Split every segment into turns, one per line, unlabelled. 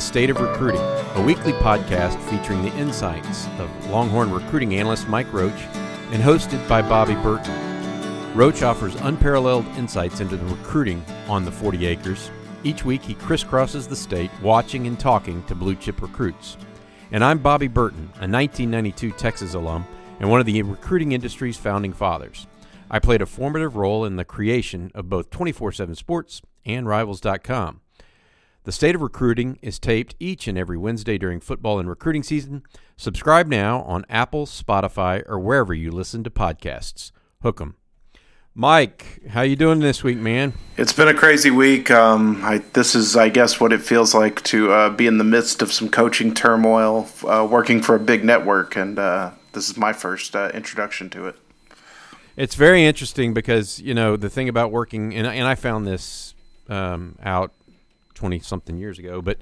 The State of Recruiting, a weekly podcast featuring the insights of Longhorn recruiting analyst Mike Roach and hosted by Bobby Burton. Roach offers unparalleled insights into the recruiting on the 40 acres. Each week, he crisscrosses the state, watching and talking to blue chip recruits. And I'm Bobby Burton, a 1992 Texas alum and one of the recruiting industry's founding fathers. I played a formative role in the creation of both 24 7 Sports and Rivals.com. The State of Recruiting is taped each and every Wednesday during football and recruiting season. Subscribe now on Apple, Spotify, or wherever you listen to podcasts. Hook 'em. Mike, how you doing this week, man?
It's been a crazy week. Um, I, this is, I guess, what it feels like to uh, be in the midst of some coaching turmoil, uh, working for a big network, and uh, this is my first uh, introduction to it.
It's very interesting because you know the thing about working, and, and I found this um, out twenty something years ago, but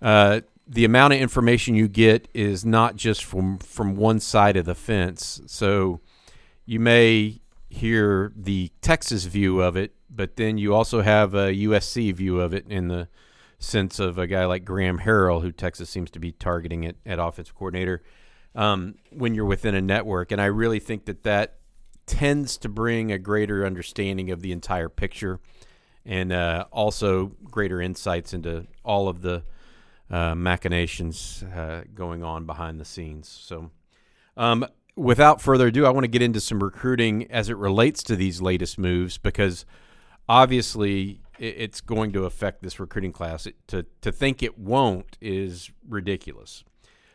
uh, the amount of information you get is not just from from one side of the fence. So you may hear the Texas view of it, but then you also have a USC view of it in the sense of a guy like Graham Harrell, who Texas seems to be targeting it at offensive coordinator. Um, when you're within a network, and I really think that that tends to bring a greater understanding of the entire picture and uh, also greater insights into all of the uh, machinations uh, going on behind the scenes. So, um, without further ado, I want to get into some recruiting as it relates to these latest moves because obviously it's going to affect this recruiting class. It, to to think it won't is ridiculous.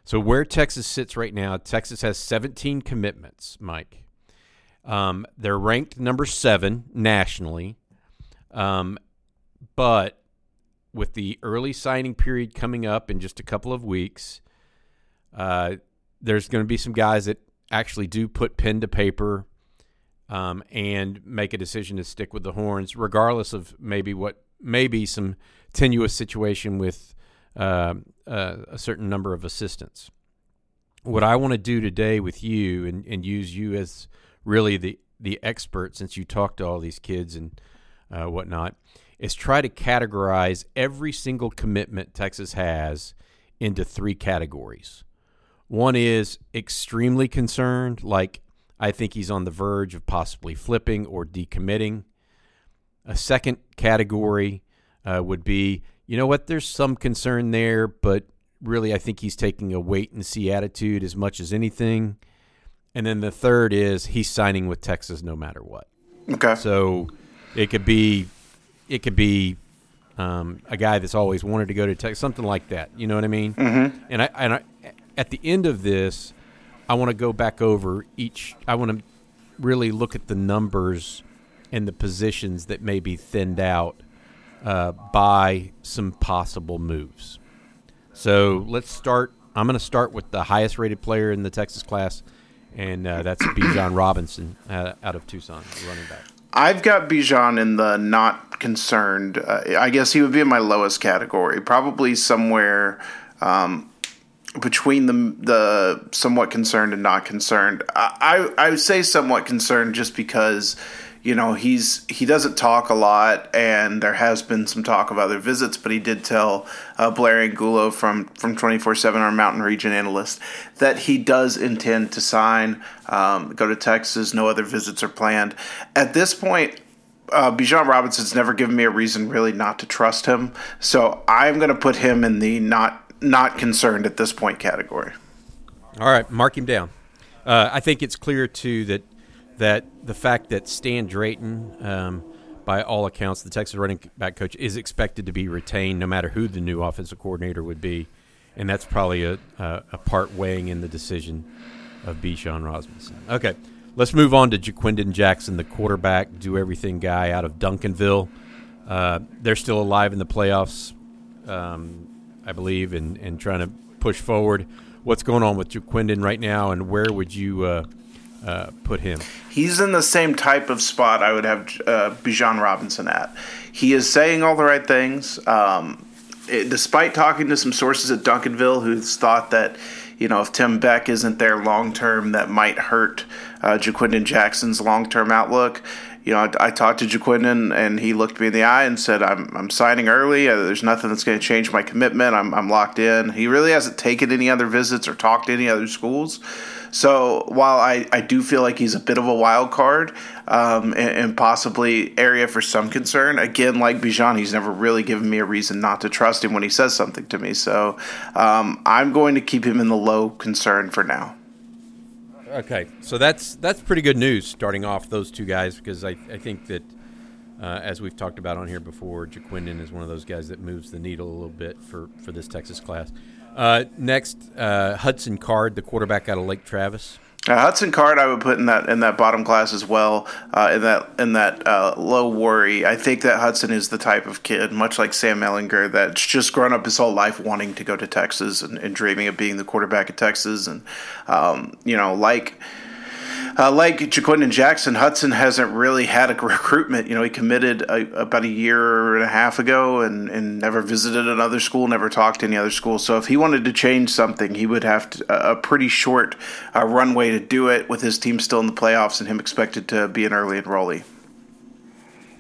So where Texas sits right now, Texas has 17 commitments, Mike. Um, they're ranked number seven nationally. Um, but with the early signing period coming up in just a couple of weeks, uh, there's going to be some guys that actually do put pen to paper um, and make a decision to stick with the horns, regardless of maybe what maybe some tenuous situation with uh, uh, a certain number of assistants. What I want to do today with you and, and use you as really the the expert, since you talk to all these kids and uh, whatnot, is try to categorize every single commitment Texas has into three categories. One is extremely concerned, like I think he's on the verge of possibly flipping or decommitting. A second category uh, would be, you know what, there's some concern there, but really I think he's taking a wait and see attitude as much as anything. And then the third is he's signing with Texas no matter what.
Okay.
So it could be, it could be um, a guy that's always wanted to go to Texas, something like that. You know what I mean?
Mm-hmm.
And I and I, at the end of this, I want to go back over each. I want to really look at the numbers and the positions that may be thinned out uh, by some possible moves. So let's start. I'm going to start with the highest rated player in the Texas class, and uh, that's Bijan Robinson uh, out of Tucson, running back.
I've got Bijan in the not concerned. Uh, I guess he would be in my lowest category, probably somewhere um, between the the somewhat concerned and not concerned. I, I I would say somewhat concerned just because you know he's he doesn't talk a lot and there has been some talk of other visits but he did tell uh, blair angulo from from 24-7 our mountain region analyst that he does intend to sign um, go to texas no other visits are planned at this point uh, Bijan Robinson's never given me a reason really not to trust him, so I'm going to put him in the not not concerned at this point category.
All right, mark him down. Uh, I think it's clear too that that the fact that Stan Drayton, um, by all accounts, the Texas running back coach, is expected to be retained no matter who the new offensive coordinator would be, and that's probably a, a, part weighing in the decision of Bijan Robinson. Okay, let's move on to Ja'Quinden Jackson, the quarterback, do everything guy out of Duncanville. Uh, they're still alive in the playoffs, um, I believe, and, and trying to push forward. What's going on with Ja'Quinden right now, and where would you uh, uh, put him?
He's in the same type of spot I would have uh, Bijan Robinson at. He is saying all the right things. Um, it, despite talking to some sources at Duncanville who's thought that, you know, if Tim Beck isn't there long term, that might hurt uh, Ja'Quinden Jackson's long term outlook. You know, I, I, talked to Ja'Quinden and he looked me in the eye and said, "I'm I'm signing early. Uh, there's nothing that's going to change my commitment. I'm I'm locked in." He really hasn't taken any other visits or talked to any other schools. So while I, I do feel like he's a bit of a wild card um, and, and, possibly area for some concern, again, like Bijan, he's never really given me a reason not to trust him when he says something to me. So um, I'm going to keep him in the low concern for now.
Okay, so that's that's pretty good news starting off those two guys because I, I think that uh, as we've talked about on here before, Ja'Quinden is one of those guys that moves the needle a little bit for, for this Texas class. Uh, next, uh, Hudson Card, the quarterback out of Lake Travis.
Uh, Hudson Card, I would put in that in that bottom class as well. Uh, in that in that uh, low worry, I think that Hudson is the type of kid, much like Sam Ehlinger, that's just grown up his whole life wanting to go to Texas and, and dreaming of being the quarterback at Texas, and um, you know, like uh, like Ja'Quinden Jackson, Hudson hasn't really had a recruitment. You know, he committed a, about a year and a half ago and, and never visited another school, never talked to any other school. So if he wanted to change something, he would have to, a pretty short uh, runway to do it with his team still in the playoffs and him expected to be an early enrollee.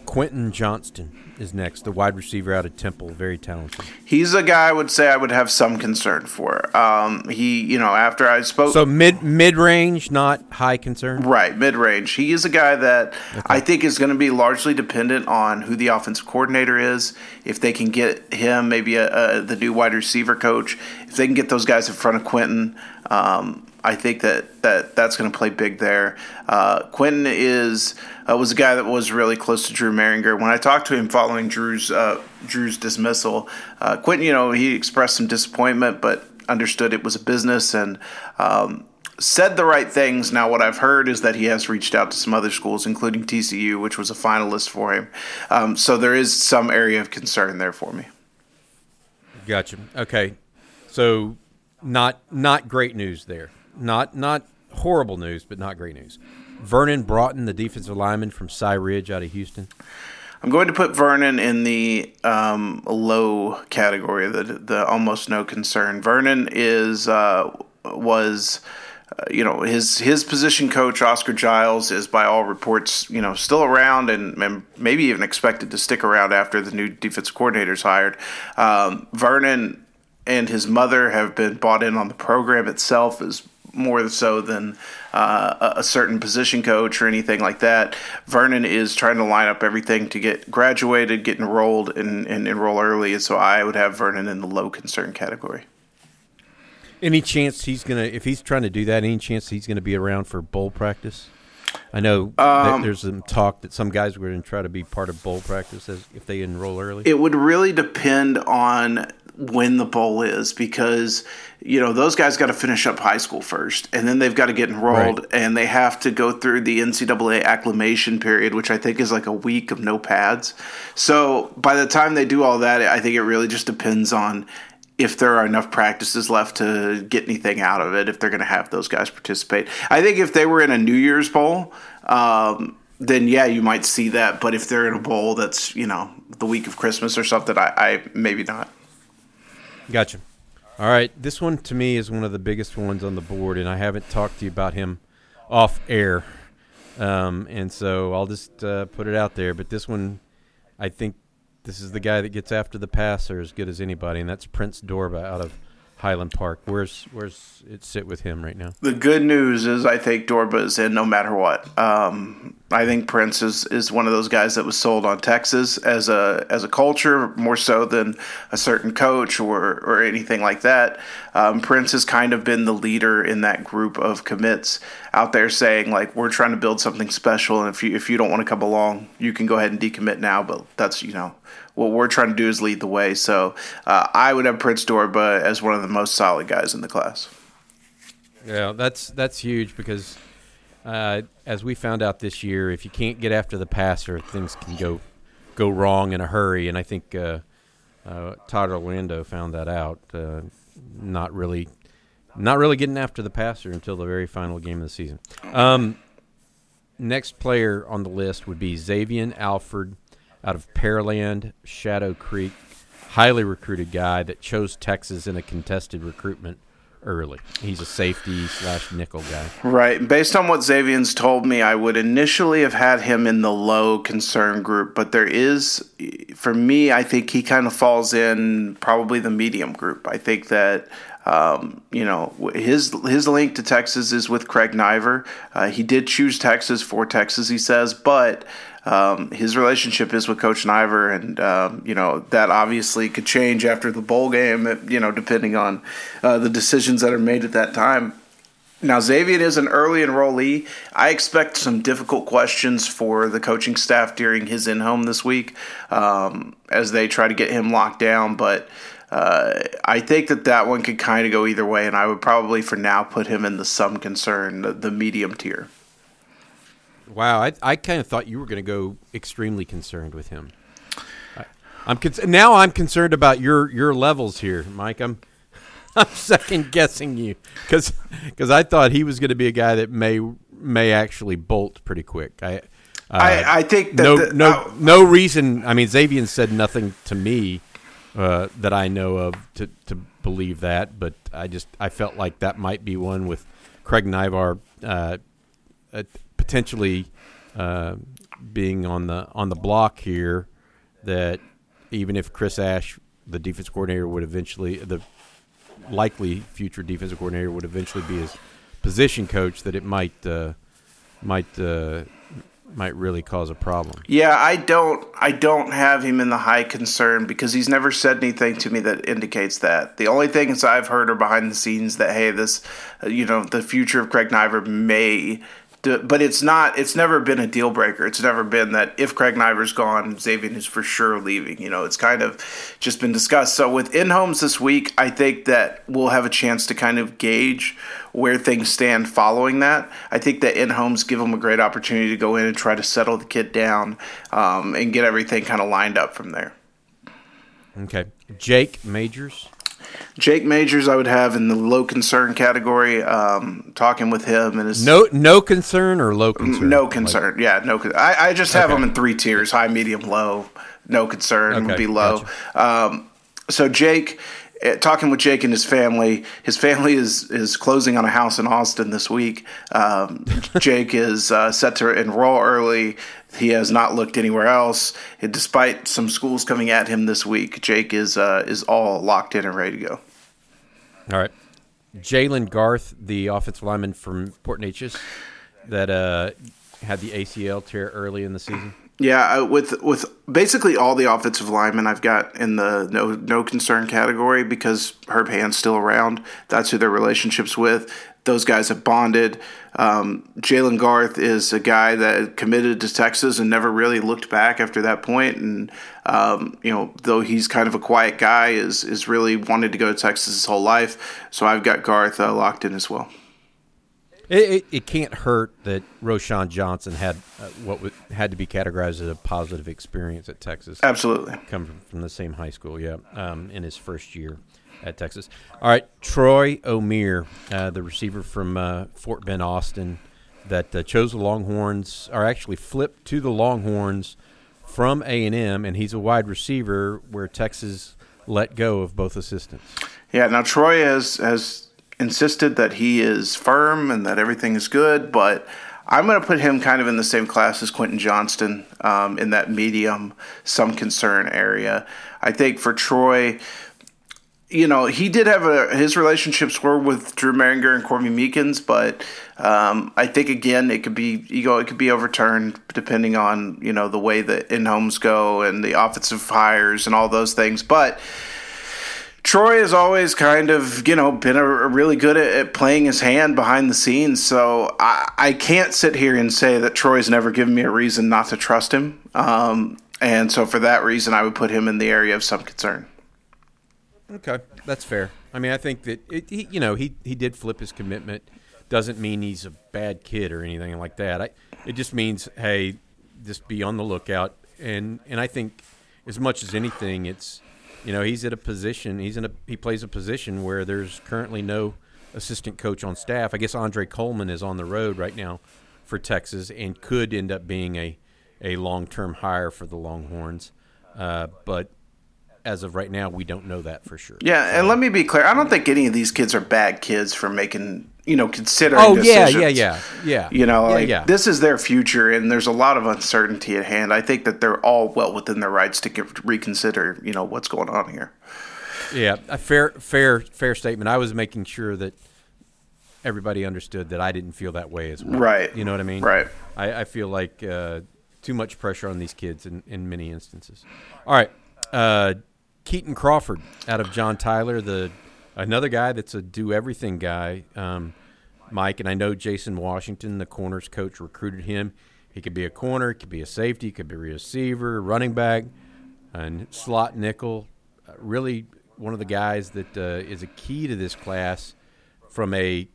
Quentin Johnston is next, the wide receiver out of Temple, very talented.
He's a guy I would say I would have some concern for. Um, he, you know, after I spoke,
so mid mid range, not high concern,
right? Mid range. He is a guy that okay. I think is going to be largely dependent on who the offensive coordinator is. If they can get him, maybe a, a, the new wide receiver coach, if they can get those guys in front of Quentin. Um, I think that, that that's going to play big there. Uh, Quentin is uh, was a guy that was really close to Drew Mehringer. When I talked to him following Drew's uh, Drew's dismissal, uh, Quentin, you know, he expressed some disappointment, but understood it was a business and um, said the right things. Now, what I've heard is that he has reached out to some other schools, including TCU, which was a finalist for him. Um, so there is some area of concern there for me.
Gotcha. Okay, so not not great news there. Not not horrible news, but not great news. Vernon Broughton, the defensive lineman from Cy Ridge out of Houston.
I'm going to put Vernon in the um, low category, the the almost no concern. Vernon is uh, was. Uh, you know his his position coach Oscar Giles is by all reports you know still around and, and maybe even expected to stick around after the new defensive coordinator is hired. Um, Vernon and his mother have been bought in on the program itself as more so than uh, a certain position coach or anything like that. Vernon is trying to line up everything to get graduated, get enrolled, and, and enroll early. And so I would have Vernon in the low concern category.
Any chance he's gonna, if he's trying to do that, any chance he's gonna be around for bowl practice? I know um, there's some talk that some guys were going to try to be part of bowl practice as, if they enroll early.
It would really depend on when the bowl is because you know those guys got to finish up high school first and then they've got to get enrolled right. and they have to go through the ncaa acclimation period which i think is like a week of no pads so by the time they do all that i think it really just depends on if there are enough practices left to get anything out of it if they're going to have those guys participate i think if they were in a new year's bowl um, then yeah, you might see that. But if they're in a bowl that's you know the week of Christmas or something, I, I maybe not.
Gotcha. All right, this one to me is one of the biggest ones on the board, and I haven't talked to you about him off air, um, and so I'll just uh, put it out there. But this one, I think this is the guy that gets after the passer as good as anybody, and that's Prince Dorbah out of Highland Park. Where's where's it sit with him right now?
The good news is I think Dorbah is in no matter what. Um, I think Prince is, is one of those guys that was sold on Texas as a as a culture more so than a certain coach or or anything like that. Um, Prince has kind of been the leader in that group of commits out there saying like we're trying to build something special and if you if you don't want to come along you can go ahead and decommit now but that's you know what we're trying to do is lead the way. So uh, I would have Prince Dorbah as one of the most solid guys in the class.
Yeah, that's that's huge because uh, as we found out this year, if you can't get after the passer, things can go go wrong in a hurry, and I think uh, uh, Todd Orlando found that out. Uh, not really, not really getting after the passer until the very final game of the season. Um, next player on the list would be Xavier Alford out of Pearland, Shadow Creek, highly recruited guy that chose Texas in a contested recruitment early. He's a safety slash nickel guy.
Right. Based on what Xavier's told me, I would initially have had him in the low concern group, but there is, for me, I think he kind of falls in probably the medium group. I think that. Um, you know, his his link to Texas is with Craig Naivar. Uh, he did choose Texas for Texas, he says, but um, his relationship is with Coach Naivar, and um, you know that obviously could change after the bowl game. You know, depending on uh, the decisions that are made at that time. Now, Xavier is an early enrollee. I expect some difficult questions for the coaching staff during his in home this week um, as they try to get him locked down. But uh, I think that that one could kind of go either way, and I would probably for now put him in the some concern, the, the medium tier.
Wow, I, I kind of thought you were going to go extremely concerned with him. I, am con- now I'm concerned about your your levels here, Mike. I'm I'm second guessing you because because I thought he was going to be a guy that may may actually bolt pretty quick. I uh,
I, I think
no
the,
no
uh,
no reason. I mean, Xavier said nothing to me uh, that I know of to to believe that, but I just I felt like that might be one with Craig Naivar. Uh, potentially uh, being on the on the block here that even if Chris Ash, the defense coordinator, would eventually the likely future defensive coordinator would eventually be his position coach, that it might uh, might uh, might really cause a problem.
Yeah, I don't I don't have him in the high concern because he's never said anything to me that indicates that. The only things I've heard are behind the scenes that hey, this you know, the future of Craig Naivar may but it's not. It's never been a deal breaker. It's never been that if Craig Naivar's gone, Xavier is for sure leaving. You know, it's kind of just been discussed. So with in homes this week, I think that we'll have a chance to kind of gauge where things stand following that. I think that in homes give them a great opportunity to go in and try to settle the kid down um, and get everything kind of lined up from there.
Okay, Jake Majors.
Jake Majors, I would have in the low concern category. Um, talking with him and his
no no concern or low concern.
No concern. Like, yeah, no. I, I just have okay. him in three tiers: high, medium, low. No concern okay, would be low. Gotcha. Um, so Jake, uh, talking with Jake and his family, his family is is closing on a house in Austin this week. Um, Jake is uh, set to enroll early. He has not looked anywhere else, despite some schools coming at him this week. Jake is uh, is all locked in and ready to go.
All right, Jalen Garth, the offensive lineman from Port Neches, that uh, had the ACL tear early in the season.
Yeah, with with basically all the offensive linemen I've got in the no no concern category because Herb Hand's still around. That's who their relationships with. Those guys have bonded. Um, Jalen Garth is a guy that committed to Texas and never really looked back after that point. And um, you know, though he's kind of a quiet guy, is is really wanted to go to Texas his whole life. So I've got Garth uh, locked in as well.
It, it, it, can't hurt that Roschon Johnson had uh, what w- had to be categorized as a positive experience at Texas.
Absolutely,
come from, from the same high school. Yeah, um, in his first year at Texas. All right, Troy Omeire, uh, the receiver from uh, Fort Bend, Austin, that uh, chose the Longhorns, are actually flipped to the Longhorns from A and M, and he's a wide receiver where Texas let go of both assistants.
Yeah, now Troy has has insisted that he is firm and that everything is good, but I'm going to put him kind of in the same class as Quentin Johnston um, in that medium, some concern area. I think for Troy, you know, he did have a his relationships were with Drew Mehringer and Corby Meekins, but um, I think again it could be you know it could be overturned depending on you know the way the in homes go and the offensive hires and all those things, but Troy has always kind of, you know, been a, a really good at, at, playing his hand behind the scenes. So I, I, can't sit here and say that Troy's never given me a reason not to trust him. Um, and so for that reason, I would put him in the area of some concern.
Okay, that's fair. I mean, I think that it, he, you know, he he did flip his commitment. Doesn't mean he's a bad kid or anything like that. I, it just means, hey, just be on the lookout and and I think as much as anything, it's you know he's at a position. He's in a he plays a position where there's currently no assistant coach on staff. I guess Andre Coleman is on the road right now for Texas and could end up being a a long term hire for the Longhorns, uh, but as of right now, we don't know that for sure.
Yeah, and let me be clear. I don't think any of these kids are bad kids for making, you know, considering
Oh
decisions.
yeah, yeah, yeah, yeah.
You know,
yeah,
like
yeah.
this is their future, and there's a lot of uncertainty at hand. I think that they're all well within their rights to give, reconsider, you know, what's going on here.
Yeah, a fair, fair, fair statement. I was making sure that everybody understood that I didn't feel that way as well.
Right.
You know what I mean?
Right.
I, I feel like uh, too much pressure on these kids in, in many instances. All right. Uh, Kitan Crawford out of John Tyler, the another guy that's a do everything guy. Um, Mike and I know Jason Washington, the corners coach, recruited him. He could be a corner, could be a safety, could be a receiver, running back, and slot nickel. Uh, really, one of the guys that uh, is a key to this class from a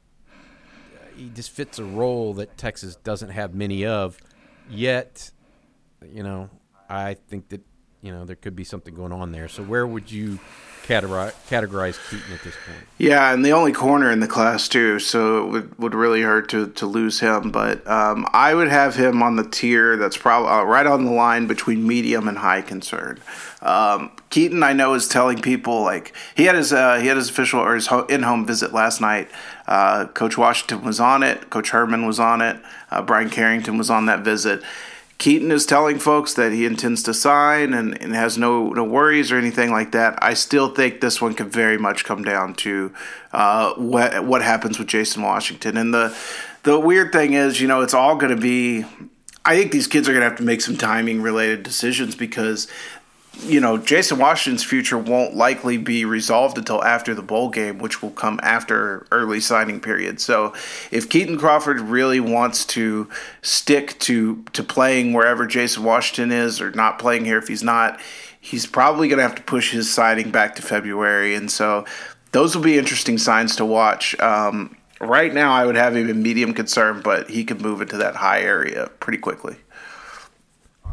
he just fits a role that Texas doesn't have many of. Yet, you know, I think that you know there could be something going on there. So where would you categorize, Kitan at this point?
Yeah, and the only corner in the class too, so it would, would really hurt to, to lose him. But um, I would have him on the tier that's probably uh, right on the line between medium and high concern. Um, Kitan, I know, is telling people like he had his uh, he had his official or his in home visit last night. Uh, Coach Washington was on it. Coach Herman was on it. Uh, Bryan Carrington was on that visit. Kitan is telling folks that he intends to sign and, and has no no worries or anything like that. I still think this one could very much come down to uh, what what happens with Jason Washington. And the the weird thing is, you know, it's all going to be. I think these kids are going to have to make some timing related decisions because you know, Jason Washington's future won't likely be resolved until after the bowl game, which will come after early signing period. So, if Kitan Crawford really wants to stick to to playing wherever Jason Washington is, or not playing here if he's not, he's probably going to have to push his signing back to February. And so, those will be interesting signs to watch. Um, right now, I would have him in medium concern, but he could move into that high area pretty quickly.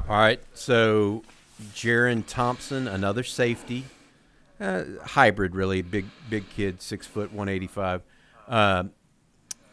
All right, so Jerrin Thompson, another safety, uh, hybrid, really big, big kid, six foot, one eighty five. Uh,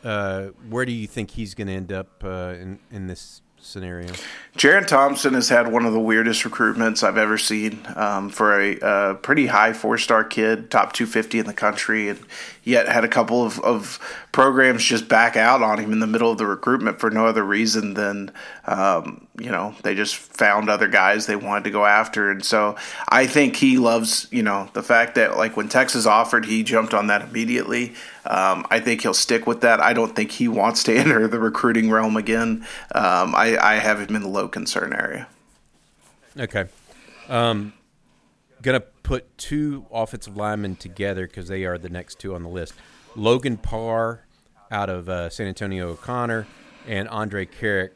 uh, where do you think he's going to end up uh, in in this scenario?
Jerrin Thompson has had one of the weirdest recruitments I've ever seen um, for a, a pretty high four star kid, top 250 in the country, and yet had a couple of, of programs just back out on him in the middle of the recruitment for no other reason than, um, you know, they just found other guys they wanted to go after. And so I think he loves, you know, the fact that, like, when Texas offered, he jumped on that immediately. Um, I think he'll stick with that. I don't think he wants to enter the recruiting realm again. Um, I, I have him in the low concern area.
Okay. Um, gonna put two offensive linemen together because they are the next two on the list. Logan Parr out of uh, San Antonio O'Connor and Andre Karic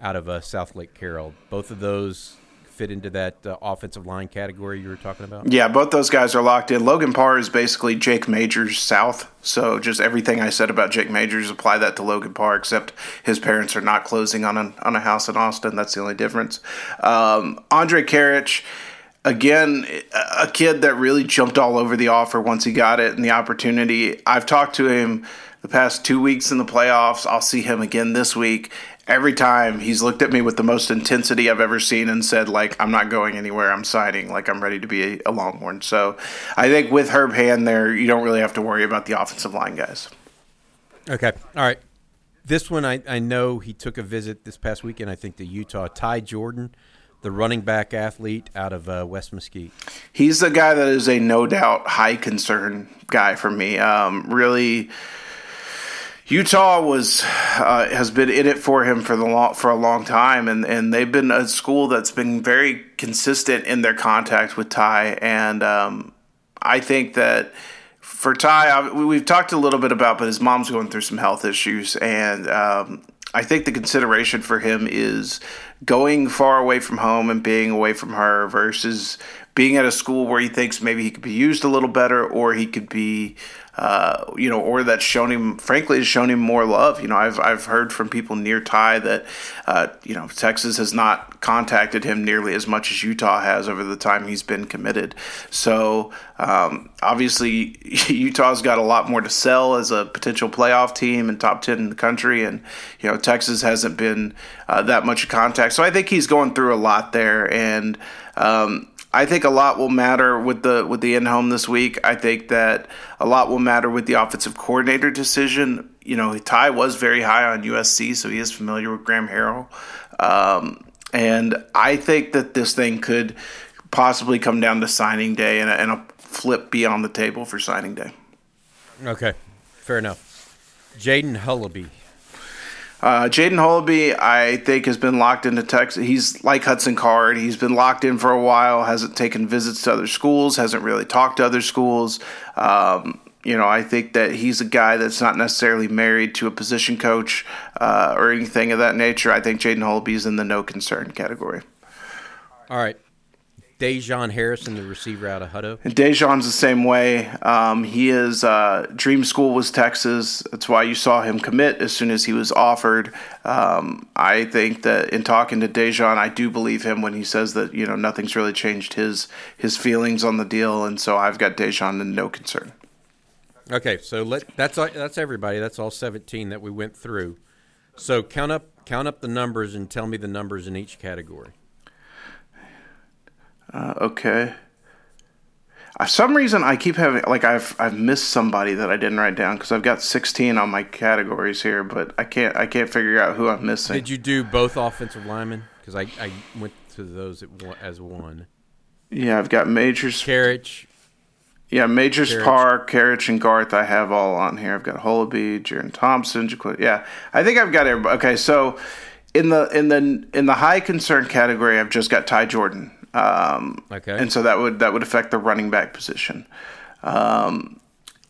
out of uh, South Lake Carroll. Both of those fit into that uh, offensive line category you were talking about.
Yeah, both those guys are locked in. Logan Parr is basically Jake Majors South. So just everything I said about Jake Majors, apply that to Logan Parr, except his parents are not closing on a, on a house in Austin. That's the only difference. Um, Andre Karic, again, a kid that really jumped all over the offer once he got it and the opportunity. I've talked to him the past two weeks in the playoffs. I'll see him again this week every time he's looked at me with the most intensity I've ever seen and said, like, I'm not going anywhere. I'm signing. Like, I'm ready to be a, a Longhorn. So I think with Herb Hand there, you don't really have to worry about the offensive line guys.
Okay. All right. This one, I, I know he took a visit this past weekend, I think, to Utah. Ty Jordan, the running back athlete out of uh, West Mesquite.
He's the guy that is a no doubt high concern guy for me. Um, really Utah was uh, has been in it for him for the long, for a long time, and, and they've been a school that's been very consistent in their contact with Ty, and um, I think that for Ty, we've talked a little bit about, but his mom's going through some health issues, and um, I think the consideration for him is going far away from home and being away from her versus being at a school where he thinks maybe he could be used a little better, or he could be uh, you know, or that's shown him, frankly, has shown him more love. You know, I've I've heard from people near Ty that, uh, you know, Texas has not contacted him nearly as much as Utah has over the time he's been committed. So um, obviously, Utah's got a lot more to sell as a potential playoff team and top ten in the country, and you know, Texas hasn't been uh, that much contact. So I think he's going through a lot there, and um, I think a lot will matter with the with the in home this week. I think that a lot will matter with the offensive coordinator decision. You know, Ty was very high on USC, so he is familiar with Graham Harrell, um, and I think that this thing could possibly come down to signing day and a, and a flip be on the table for signing day.
Okay, fair enough. Jaden Hullaby
uh, Jaden Hullaby, I think, has been locked into Texas. He's like Hudson Card. He's been locked in for a while, hasn't taken visits to other schools, hasn't really talked to other schools. Um, you know, I think that he's a guy that's not necessarily married to a position coach uh, or anything of that nature. I think Jaden Hullaby is in the no concern category.
All right. Dejon Harrison, the receiver out of Hutto.
And Dejon's the same way. Um, he is uh, dream school was Texas. That's why you saw him commit as soon as he was offered. Um, I think that in talking to Dejon, I do believe him when he says that you know nothing's really changed his his feelings on the deal, and so I've got Dejon in no concern.
Okay, so let that's that's everybody. That's all seventeen that we went through. So count up count up the numbers and tell me the numbers in each category.
Uh, okay. For uh, some reason, I keep having like I've I've missed somebody that I didn't write down because I've got 16 on my categories here, but I can't I can't figure out who I'm missing.
Did you do both offensive linemen? Because I, I went to those as one.
Yeah, I've got Majors,
Karic.
Yeah, Majors, Karic. Parr, Karic, and Garth. I have all on here. I've got Hullaby, Jerrin Thompson, Jaquin. Yeah, I think I've got everybody. Okay, so in the in the in the high concern category, I've just got Ty Jordan. Um, okay. And so that would that would affect the running back position. Um,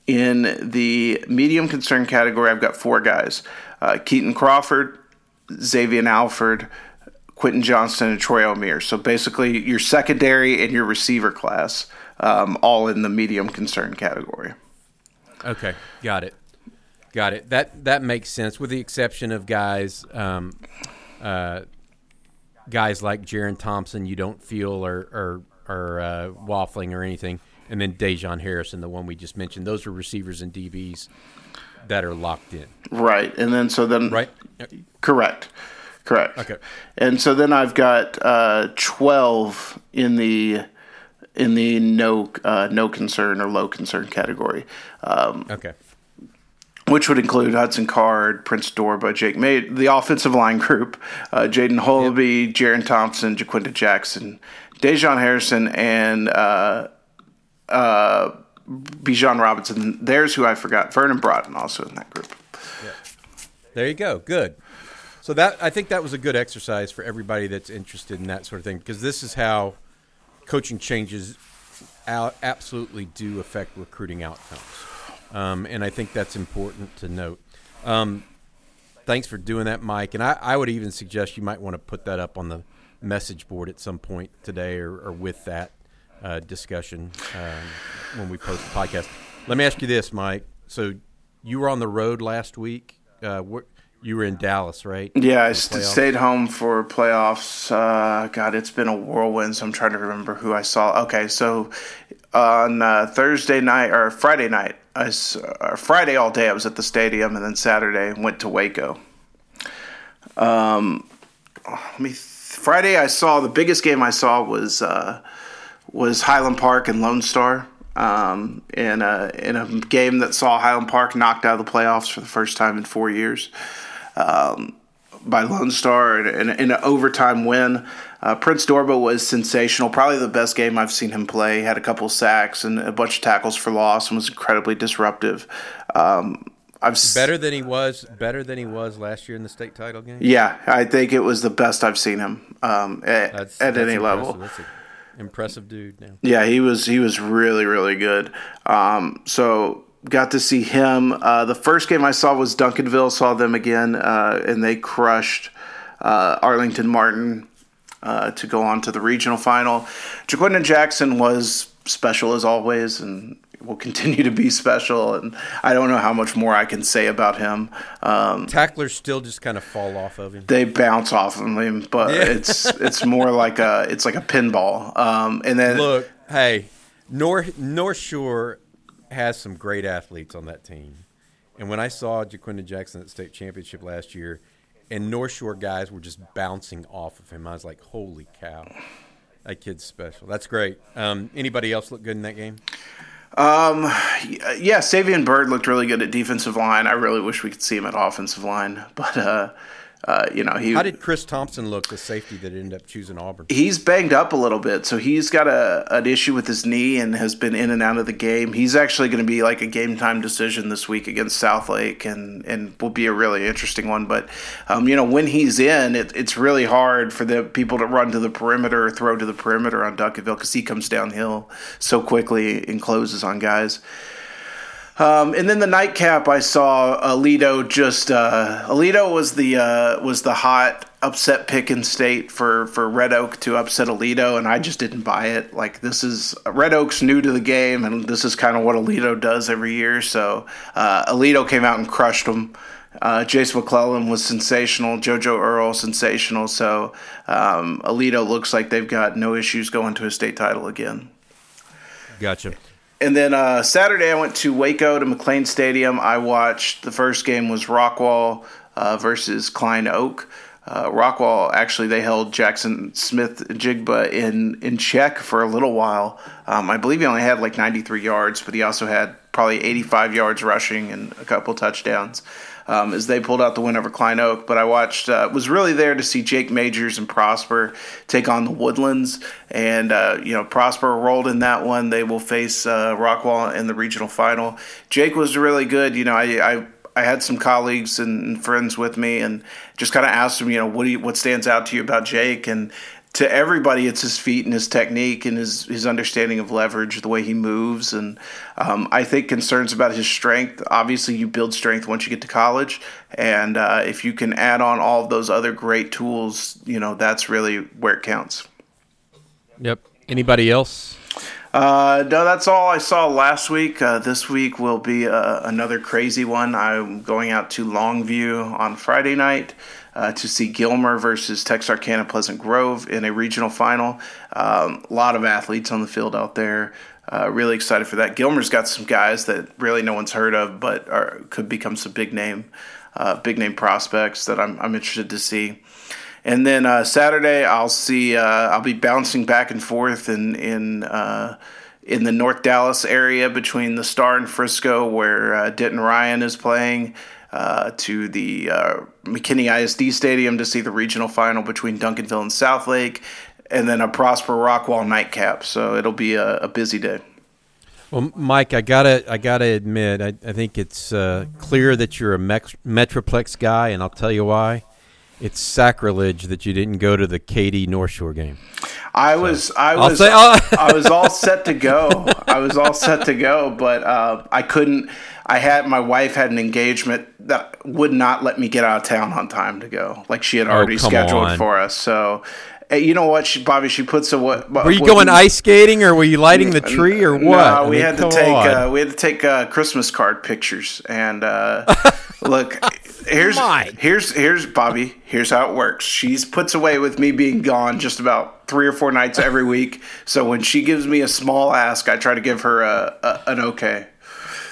in the medium concern category, I've got four guys: uh, Kitan Crawford, Xavier Alford, Quentin Johnston, and Troy Omeire. So basically, your secondary and your receiver class, um, all in the medium concern category.
Okay, got it, got it. That that makes sense, with the exception of guys. Um, uh, guys like Jerrin Thompson you don't feel are are, are uh, waffling or anything, and then Dejon Harrison, the one we just mentioned. Those are receivers and DBs that are locked in.
Right, and then so then
right,
correct, correct.
Okay,
and so then I've got uh, twelve in the in the no uh, no concern or low concern category. Um,
okay
which would include Hudson Card, Prince Dorbah, Jake May, the offensive line group, uh, Jaden Hullaby, yep. Jerrin Thompson, Ja'Quinden Jackson, Dejon Harrison, and uh, uh, Bijan Robinson. There's who I forgot. Vernon Broughton also in that group. Yeah.
There you go. Good. So that I think that was a good exercise for everybody that's interested in that sort of thing because this is how coaching changes absolutely do affect recruiting outcomes um, and I think that's important to note. Um, thanks for doing that, Mike. And I, I, would even suggest you might want to put that up on the message board at some point today or, or with that uh, discussion um, when we post the podcast. Let me ask you this, Mike. So you were on the road last week. Uh, you were in Dallas, right?
Yeah, I st- stayed home for playoffs. Uh, God, it's been a whirlwind. So I'm trying to remember who I saw. Okay, so on uh, Thursday night or Friday night, I, uh, Friday all day I was at the stadium, and then Saturday went to Waco. Um, let me. Friday I saw the biggest game I saw was uh, was Highland Park and Lone Star. Um, in a in a game that saw Highland Park knocked out of the playoffs for the first time in four years um, by Lone Star in, in, an overtime win. Uh, Prince Dorbah was sensational, probably the best game I've seen him play. He had a couple sacks and a bunch of tackles for loss, and was incredibly disruptive. Um,
I've better than he was better than he was last year in the state title game.
Yeah, I think it was the best I've seen him um, at, that's, at that's any impressive. level. That's
impressive dude. Now.
Yeah, he was he was really really good. Um, so got to see him. Uh, the first game I saw was Duncanville. Saw them again, uh, and they crushed uh, Arlington Martin uh, to go on to the regional final. Ja'Quinden Jackson was special as always, and will continue to be special. And I don't know how much more I can say about him. Um,
Tacklers still just kind of fall off of him.
they bounce off of him, but
Yeah.
it's it's more like a it's like a pinball. Um, and then
Look, hey, North North Shore has some great athletes on that team, and when I saw Ja'Quinden Jackson at state championship last year, and North Shore guys were just bouncing off of him, I was like, "Holy cow, that kid's special." That's great. Um, anybody else look good in that game?
Um, yeah, Savian Bird looked really good at defensive line. I really wish we could see him at offensive line, but uh, uh, you know he
How did Chris Thompson look, the safety that ended up choosing Auburn?
he's banged up a little bit, so he's got a an issue with his knee and has been in and out of the game. He's actually going to be like a game time decision this week against Southlake, and and will be a really interesting one. But um, you know when he's in, it, it's really hard for the people to run to the perimeter or throw to the perimeter on Duncanville because he comes downhill so quickly and closes on guys. Um, and then the nightcap, I saw Aledo just uh, Aledo was the uh, was the hot upset pick in state for for Red Oak to upset Aledo, and I just didn't buy it. Like this is Red Oak's new to the game, and this is kind of what Aledo does every year. So uh, Aledo came out and crushed them. Uh, Jase McClellan was sensational. JoJo Earle sensational. So um, Aledo looks like they've got no issues going to a state title again.
Gotcha.
And then uh, Saturday, I went to Waco to McLane Stadium. I watched the first game was Rockwall uh, versus Klein Oak. Uh, Rockwall actually they held Jaxon Smith-Njigba in in check for a little while. Um, I believe he only had like 93 yards, but he also had probably 85 yards rushing and a couple touchdowns um, as they pulled out the win over Klein Oak. But I watched, uh, was really there to see Jake Majors and Prosper take on the Woodlands. And, uh, you know, Prosper rolled in that one. They will face uh, Rockwall in the regional final. Jake was really good. You know, I, I I had some colleagues and friends with me, and just kind of asked them, you know, what do you, what stands out to you about Jake? And to everybody, it's his feet and his technique and his his understanding of leverage, the way he moves, and um, I think concerns about his strength. Obviously, you build strength once you get to college, and uh, if you can add on all of those other great tools, you know, that's really where it counts.
Yep. Anybody else?
Uh, no, that's all I saw last week. Uh, this week will be uh, another crazy one. I'm going out to Longview on Friday night uh, to see Gilmer versus Texarkana Pleasant Grove in a regional final. Um, a lot of athletes on the field out there. Uh, really excited for that. Gilmer's got some guys that really no one's heard of, but are, could become some big name, uh, big name prospects that I'm, I'm interested to see. And then uh, Saturday, I'll see. Uh, I'll be bouncing back and forth in in uh, in the North Dallas area between the Star and Frisco, where uh, Denton Ryan is playing, uh, to the uh, McKinney ISD Stadium to see the regional final between Duncanville and Southlake, and then a Prosper Rockwall nightcap. So it'll be a, a busy day.
Well, Mike, I gotta, I gotta admit, I, I think it's uh, clear that you're a Metroplex guy, and I'll tell you why. It's sacrilege that you didn't go to the Katy North Shore game.
I was I was
say-
I was all set to go. I was all set to go, but uh, I couldn't. I had my wife had an engagement that would not let me get out of town on time to go. Like she had already
Oh,
scheduled
on.
for us. So, you know what, she, Bobby? She puts a what?
Were you going ice skating, or were you lighting the tree, or what?
No,
I
we
mean,
had to take uh, we had to take uh, Christmas card pictures. And uh, look, here's here's here's Bobby. Here's how it works. She's puts away with me being gone just about three or four nights every week. So when she gives me a small ask, I try to give her a, a an okay.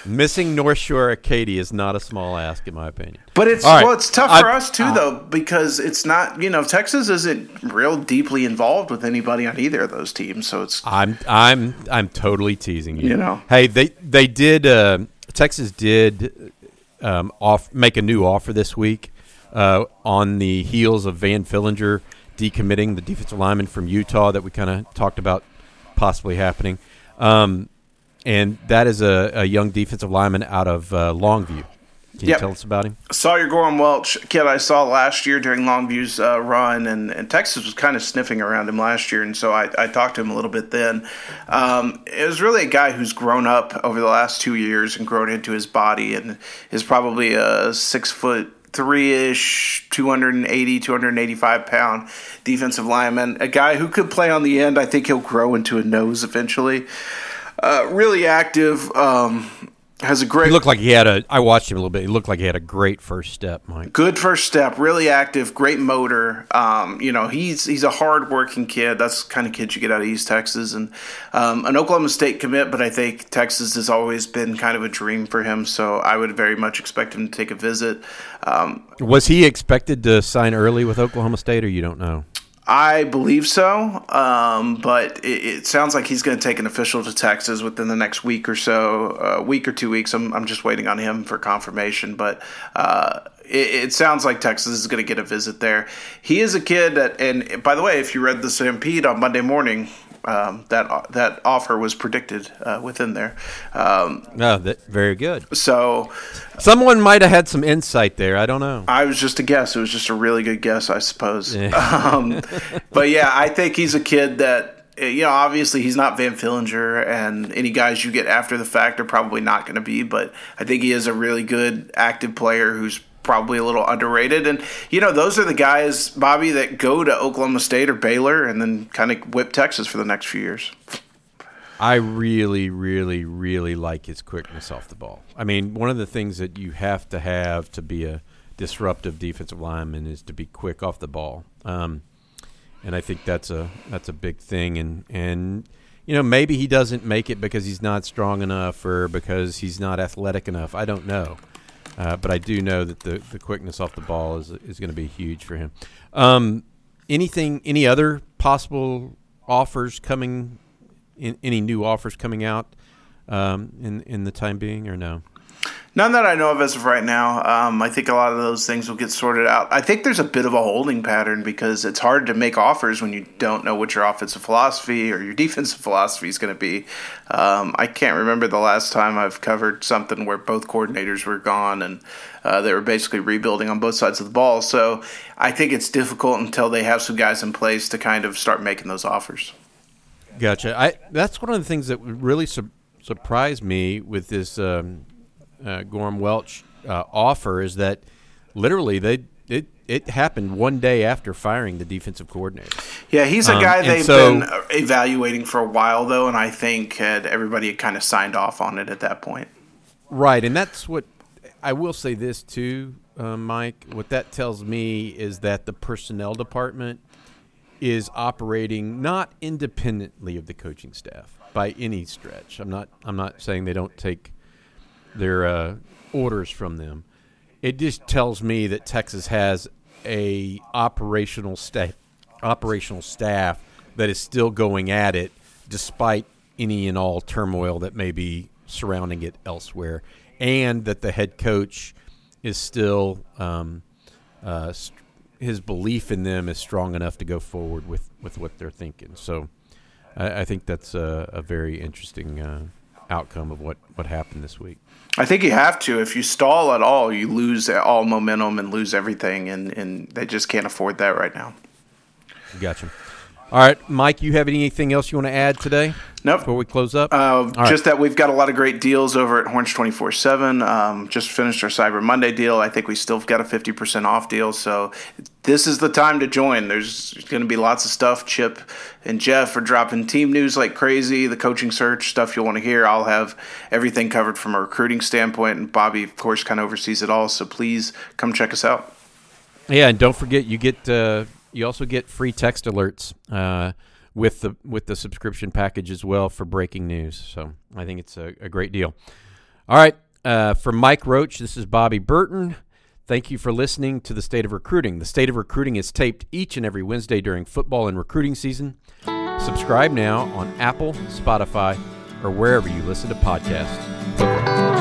Missing North Shore at Katy is not a small ask, in my opinion.
But it's
right.
well, it's tough
I-
for us too, though, because it's not you know Texas isn't real deeply involved with anybody on either of those teams. So it's
I'm I'm I'm totally teasing you.
You know.
Hey, they they did uh, Texas did um, off make a new offer this week uh, on the heels of Van Fillinger decommitting the defensive lineman from Utah that we kind of talked about possibly happening. Um, and that is a, a young defensive lineman out of uh, Longview. Can you
Yep.
tell us about him?
Sawyer Gorham Welch, kid I saw last year during Longview's uh, run, and, and Texas was kind of sniffing around him last year, and so I, I talked to him a little bit then. Um, it was really a guy who's grown up over the last two years and grown into his body, and is probably a six foot three ish, 280, 285 pound defensive lineman. A guy who could play on the end. I think he'll grow into a nose eventually. Uh, really active. Um, has a great.
He looked like he had a. I watched him a little bit. He looked like he had a great first step, Mike.
Good first step. Really active. Great motor. Um, you know, he's he's a hard working kid. That's the kind of kid you get out of East Texas, and um, an Oklahoma State commit. But I think Texas has always been kind of a dream for him. So I would very much expect him to take a visit. Um,
Was he expected to sign early with Oklahoma State, or you don't know?
I believe so, um, but it, it, sounds like he's going to take an official to Texas within the next week or so, a uh, week or two weeks. I'm, I'm just waiting on him for confirmation, but uh, it, it, sounds like Texas is going to get a visit there. He is a kid that, and by the way, if you read the Stampede on Monday morning, um, that that offer was predicted uh, within there. Um,
oh, that very good.
So,
someone might have had some insight there. I don't know.
I was just a guess. It was just a really good guess, I suppose. Yeah. um, but yeah, I think he's a kid that you know, obviously he's not Van Fillinger, and any guys you get after the fact are probably not going to be. But I think he is a really good active player who's probably a little underrated. And you know, those are the guys, Bobby, that go to Oklahoma State or Baylor and then kind of whip Texas for the next few years.
I really, really, really like his quickness off the ball. I mean, one of the things that you have to have to be a disruptive defensive lineman is to be quick off the ball. Um, and I think that's a that's a big thing. And and you know maybe he doesn't make it because he's not strong enough or because he's not athletic enough. I don't know. Uh, but I do know that the, the quickness off the ball is is going to be huge for him. Um, anything, any other possible offers coming? In, any new offers coming out um, in in the time being, or no?
None that I know of as of right now. Um, I think a lot of those things will get sorted out. I think there's a bit of a holding pattern because it's hard to make offers when you don't know what your offensive philosophy or your defensive philosophy is going to be. Um, I can't remember the last time I've covered something where both coordinators were gone and uh, they were basically rebuilding on both sides of the ball. So I think it's difficult until they have some guys in place to kind of start making those offers.
Gotcha. I that's one of the things that really su- surprised me with this. Um, uh, Gorham Welch uh, offer is that literally they it it happened one day after firing the defensive coordinator.
Yeah, he's a um, guy they've so, been evaluating for a while though, and I think had everybody had kind of signed off on it at that point.
Right, and that's what I will say this too, uh, Mike. What that tells me is that the personnel department is operating not independently of the coaching staff by any stretch. I'm not. I'm not saying they don't take their uh, orders from them. It just tells me that Texas has a operational staff, operational staff that is still going at it despite any and all turmoil that may be surrounding it elsewhere, and that the head coach is still um, uh, st- his belief in them is strong enough to go forward with, with what they're thinking. So I, I think that's a, a very interesting uh, outcome of what, what happened this week.
I think you have to. If you stall at all, you lose all momentum and lose everything, and, and they just can't afford that right now.
Gotcha. All right, Mike, you have anything else you want to add today?
Nope.
Before we close up?
Uh, just right. that we've got a lot of great deals over at Horns 24 um, 7. Just finished our Cyber Monday deal. I think we still got a 50% off deal. So this is the time to join. There's going to be lots of stuff. Chip and Jeff are dropping team news like crazy, the coaching search stuff you'll want to hear. I'll have everything covered from a recruiting standpoint. And Bobby, of course, kind of oversees it all. So please come check us out.
Yeah, and don't forget, you get. Uh, you also get free text alerts uh, with the with the subscription package as well for breaking news. So I think it's a, a great deal. All right, uh, for Mike Roach, this is Bobby Burton. Thank you for listening to the State of Recruiting. The State of Recruiting is taped each and every Wednesday during football and recruiting season. Subscribe now on Apple, Spotify, or wherever you listen to podcasts.